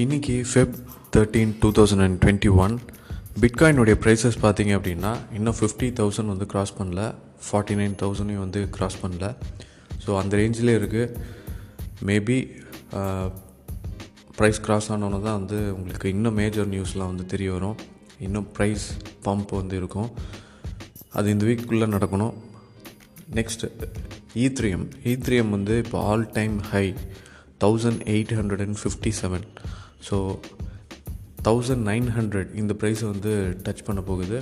இன்றைக்கி Feb thirteen two thousand and twenty one பிட்காயினுடைய prices பார்த்தீங்க அப்படின்னா இன்னும் ஃபிஃப்டி தௌசண்ட் வந்து க்ராஸ் பண்ணல ஃபார்ட்டி நைன் தௌசண்டையும் வந்து க்ராஸ் பண்ணல. ஸோ அந்த ரேஞ்சிலே இருக்குது மேபி ப்ரைஸ் க்ராஸ் ஆனோன்னு தான் வந்து உங்களுக்கு இன்னும் மேஜர் நியூஸ்லாம் வந்து தெரிய வரும். இன்னும் ப்ரைஸ் பம்ப் வந்து இருக்கும். அது இந்த வீக்குள்ளே நடக்கணும். நெக்ஸ்ட் ஈத்ரியம் ஈத்ரியம் வந்து இப்போ all time high thousand eight hundred and fifty seven so thousand nine hundred இந்த ப்ரைஸை வந்து டச் பண்ண போகுது.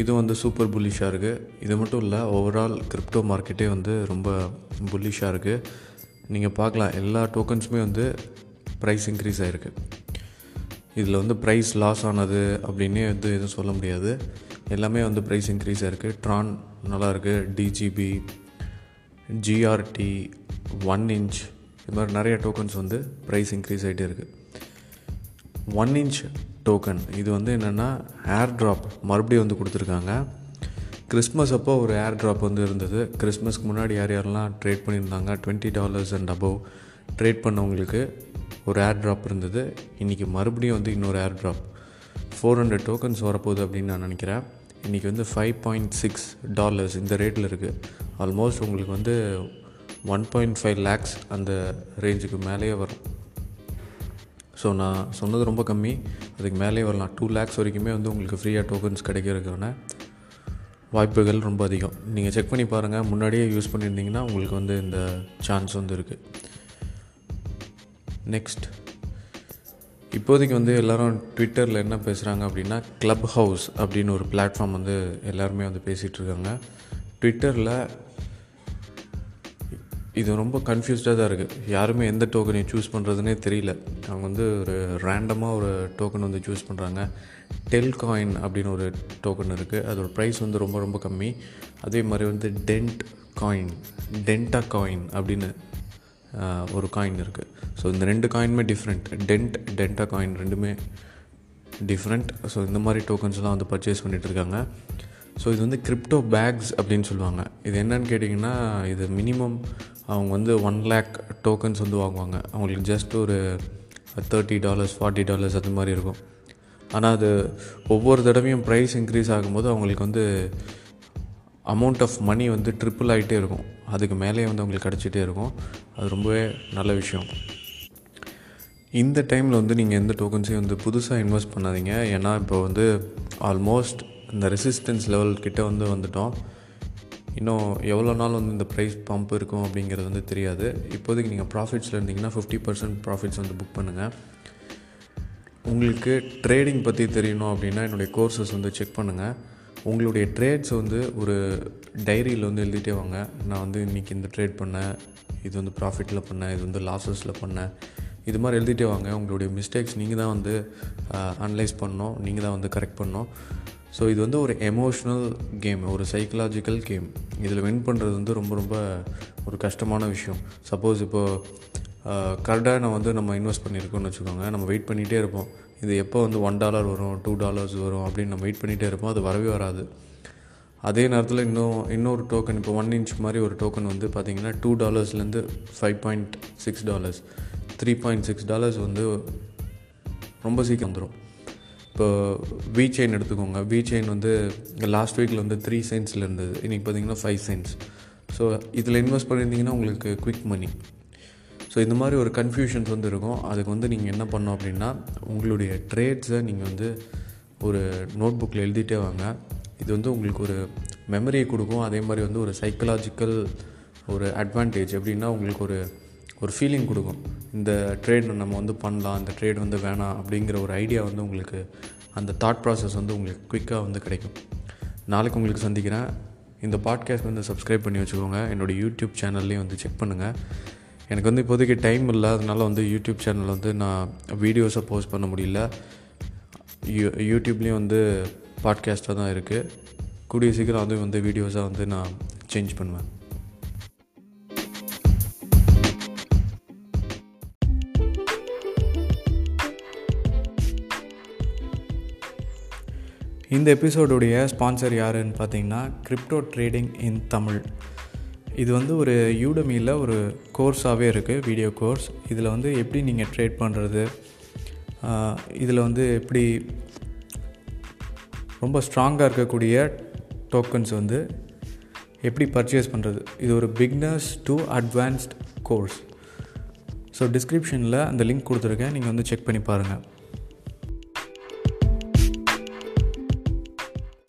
இது வந்து சூப்பர் புல்லிஷாக இருக்குது இது மட்டும் இல்லை ஓவரால் கிரிப்டோ மார்க்கெட்டே வந்து ரொம்ப புல்லிஷாக இருக்குது நீங்கள் பார்க்கலாம் எல்லா டோக்கன்ஸுமே வந்து ப்ரைஸ் இன்க்ரீஸ் ஆகிருக்கு இதில் வந்து ப்ரைஸ் லாஸ் ஆனது அப்படின்னே வந்து எதுவும் சொல்ல முடியாது. எல்லாமே வந்து ப்ரைஸ் இன்க்ரீஸ் ஆகிருக்கு ட்ரான் நல்லாயிருக்கு டிஜிபி ஜிஆர்டி ஒன் இன்ச் இது மாதிரி நிறைய டோக்கன்ஸ் வந்து ப்ரைஸ் இன்க்ரீஸ் ஆகிட்டே இருக்குது ஒன் இன்ச் டோக்கன் இது வந்து என்னென்னா ஏர் ட்ராப் மறுபடியும் வந்து கொடுத்துருக்காங்க. கிறிஸ்மஸ் அப்போ ஒரு ஏர் ட்ராப் வந்து இருந்தது. கிறிஸ்மஸ்க்கு முன்னாடி யார் யாரெல்லாம் ட்ரேட் பண்ணியிருந்தாங்க? Twenty dollars and above trade பண்ணவங்களுக்கு ஒரு ஏர் ட்ராப் இருந்தது. இன்றைக்கி மறுபடியும் வந்து இன்னொரு air drop four hundred tokens வரப்போகுது அப்படின்னு நான் நினைக்கிறேன். இன்றைக்கி வந்து ஃபைவ் பாயிண்ட் சிக்ஸ் டாலர்ஸ் இந்த ரேட்டில் இருக்குது ஆல்மோஸ்ட் உங்களுக்கு வந்து ஒன் பாயிண்ட் ஃபைவ் லேக்ஸ் அந்த ரேஞ்சுக்கு மேலேயே வரும். ஸோ நான் சொன்னது ரொம்ப கம்மி. அதுக்கு மேலேயே வரலாம். டூ லேக்ஸ் வரைக்குமே வந்து உங்களுக்கு ஃப்ரீயாக டோக்கன்ஸ் கிடைக்கிறதுக்கான வாய்ப்புகள் ரொம்ப அதிகம். நீங்கள் செக் பண்ணி பாருங்கள் முன்னாடியே யூஸ் பண்ணியிருந்தீங்கன்னா உங்களுக்கு வந்து இந்த சான்ஸ் வந்து இருக்குது நெக்ஸ்ட் இப்போதைக்கு வந்து எல்லோரும் ட்விட்டரில் என்ன பேசுகிறாங்க அப்படின்னா க்ளப் ஹவுஸ் அப்படின்னு ஒரு பிளாட்ஃபார்ம் வந்து எல்லாருமே வந்து பேசிகிட்ருக்காங்க ட்விட்டரில் இது ரொம்ப கன்ஃபியூஸ்டாக தான் இருக்குது யாருமே எந்த டோக்கனை சூஸ் பண்ணுறதுனே தெரியல. அவங்க வந்து ஒரு ரேண்டமாக ஒரு டோக்கன் வந்து சூஸ் பண்ணுறாங்க டெல் காயின் அப்படின்னு ஒரு டோக்கன் இருக்குது அதோட ப்ரைஸ் வந்து ரொம்ப ரொம்ப கம்மி. அதே மாதிரி வந்து டென்ட் காயின் டென்டா காயின் அப்படின்னு ஒரு காயின் இருக்குது ஸோ இந்த ரெண்டு காயினுமே டிஃப்ரெண்ட் டென்ட் டென்டா காயின் ரெண்டுமே டிஃப்ரெண்ட் ஸோ இந்த மாதிரி டோக்கன்ஸ்லாம் வந்து பர்ச்சேஸ் பண்ணிகிட்டு இருக்காங்க. ஸோ இது வந்து கிரிப்டோ பேக்ஸ் அப்படின்னு சொல்லுவாங்க. இது என்னன்னு கேட்டிங்கன்னா இது மினிமம் அவங்க வந்து ஒன் லேக் டோக்கன்ஸ் வந்து வாங்குவாங்க. அவங்களுக்கு ஜஸ்ட் ஒரு தேர்ட்டி டாலர்ஸ் ஃபார்ட்டி டாலர்ஸ் அது மாதிரி இருக்கும். ஆனால் அது ஒவ்வொரு தடவையும் ப்ரைஸ் இன்க்ரீஸ் ஆகும்போது அவங்களுக்கு வந்து அமௌண்ட் ஆஃப் மணி வந்து ட்ரிப்பிள் ஆகிட்டே இருக்கும். அதுக்கு மேலேயே வந்து அவங்களுக்கு கிடச்சிட்டே இருக்கும். அது ரொம்பவே நல்ல விஷயம். இந்த டைமில் வந்து நீங்கள் எந்த டோக்கன்ஸையும் வந்து புதுசாக இன்வெஸ்ட் பண்ணாதீங்க. ஏன்னா இப்போ வந்து ஆல்மோஸ்ட் இந்த ரெசிஸ்டன்ஸ் லெவல் கிட்டே வந்து வந்துட்டோம். இன்னும் எவ்வளோ நாள் வந்து இந்த ப்ரைஸ் பம்ப் இருக்கும் அப்படிங்கிறது வந்து தெரியாது. இப்போதைக்கு நீங்கள் ப்ராஃபிட்ஸில் இருந்தீங்கன்னா ஃபிஃப்டி பர்சன்ட் ப்ராஃபிட்ஸ் வந்து புக் பண்ணுங்கள் உங்களுக்கு ட்ரேடிங் பற்றி தெரியணும் அப்படின்னா என்னுடைய கோர்சஸ் வந்து செக் பண்ணுங்கள் உங்களுடைய ட்ரேட்ஸ் வந்து ஒரு டைரியில் வந்து எழுதிட்டே வாங்க. நான் வந்து இன்றைக்கி இந்த ட்ரேட் பண்ணேன் இது வந்து ப்ராஃபிட்டில் பண்ணேன் இது வந்து லாஸஸில் பண்ணேன். இது மாதிரி எழுதிட்டே வாங்க. உங்களுடைய மிஸ்டேக்ஸ் நீங்கள் தான் வந்து அனலைஸ் பண்ணோம் நீங்கள் தான் வந்து கரெக்ட் பண்ணோம் ஸோ இது வந்து ஒரு எமோஷ்னல் கேம் ஒரு சைக்கலாஜிக்கல் கேம் இதில் வின் பண்ணுறது வந்து ரொம்ப ரொம்ப ஒரு கஷ்டமான விஷயம். சப்போஸ் இப்போது கரெக்டாக நான் வந்து நம்ம இன்வெஸ்ட் பண்ணியிருக்கோம்னு வச்சுக்கோங்க. நம்ம வெயிட் பண்ணிகிட்டே இருப்போம். இது எப்போ வந்து ஒன் டாலர் வரும் டூ டாலர்ஸ் வரும் அப்படின்னு நம்ம வெயிட் பண்ணிகிட்டே இருப்போம். அது வரவே வராது. அதே நேரத்தில் இன்னும் இன்னொரு டோக்கன் இப்போ ஒன் இன்ச் மாதிரி ஒரு டோக்கன் வந்து பார்த்திங்கன்னா two டாலர்ஸ்லேருந்து five point six dollars three point six dollars வந்து ரொம்ப சீக்கிரம் வந்துடும் இப்போ வி செயின் எடுத்துக்கோங்க. வி செயின் வந்து லாஸ்ட் வீக்கில் வந்து த்ரீ சென்ஸில் இருந்தது. இன்றைக்கி பார்த்தீங்கன்னா ஃபைவ் சென்ஸ் ஸோ இதில் இன்வெஸ்ட் பண்ணியிருந்தீங்கன்னா உங்களுக்கு குவிக் மணி ஸோ இந்த மாதிரி ஒரு கன்ஃபியூஷன்ஸ் வந்து இருக்கும். அதுக்கு வந்து நீங்கள் என்ன பண்ணோம் அப்படின்னா உங்களுடைய ட்ரேட்ஸை நீங்கள் வந்து ஒரு நோட் புக்கில் எழுதிட்டே வாங்க. இது வந்து உங்களுக்கு ஒரு மெமரியை கொடுக்கும். அதே மாதிரி வந்து ஒரு சைக்கலாஜிக்கல் ஒரு அட்வான்டேஜ் எப்படின்னா உங்களுக்கு ஒரு ஒரு ஃபீலிங் கொடுக்கும். இந்த ட்ரேட் நம்ம வந்து பண்ணலாம் இந்த ட்ரேட் வந்து வேணாம் அப்படிங்கிற ஒரு ஐடியா வந்து உங்களுக்கு அந்த தாட் ப்ராசஸ் வந்து உங்களுக்கு குயிக்காக வந்து கிடைக்கும். நாளைக்கு உங்களுக்கு சந்திக்கிறேன். இந்த பாட்காஸ்ட் வந்து சப்ஸ்கிரைப் பண்ணி வச்சுக்கோங்க. என்னோடய யூடியூப் சேனல்லையும் வந்து செக் பண்ணுங்கள் எனக்கு வந்து இப்போதைக்கு டைம் இல்லை. அதனால் வந்து யூடியூப் சேனல் வந்து நான் வீடியோஸை போஸ்ட் பண்ண முடியல. யூ யூடியூப்லேயும் வந்து பாட்காஸ்ட்டாக தான் இருக்குது கூடிய சீக்கிரம் வந்து வந்து வீடியோஸாக வந்து நான் சேஞ்ச் பண்ணுவேன். இந்த எபிசோடுடைய ஸ்பான்சர் யாருன்னு பார்த்தீங்கன்னா கிரிப்டோ ட்ரேடிங் இன் தமிழ் இது வந்து ஒரு யூடமியில் ஒரு கோர்ஸாகவே இருக்குது வீடியோ கோர்ஸ் இதில் வந்து எப்படி நீங்கள் ட்ரேட் பண்ணுறது இதில் வந்து எப்படி ரொம்ப ஸ்ட்ராங்காக இருக்கக்கூடிய டோக்கன்ஸ் வந்து எப்படி பர்ச்சேஸ் பண்ணுறது இது ஒரு beginners to advanced course so டிஸ்கிரிப்ஷனில் அந்த லிங்க் கொடுத்துருக்கேன். நீங்கள் வந்து செக் பண்ணி பாருங்கள்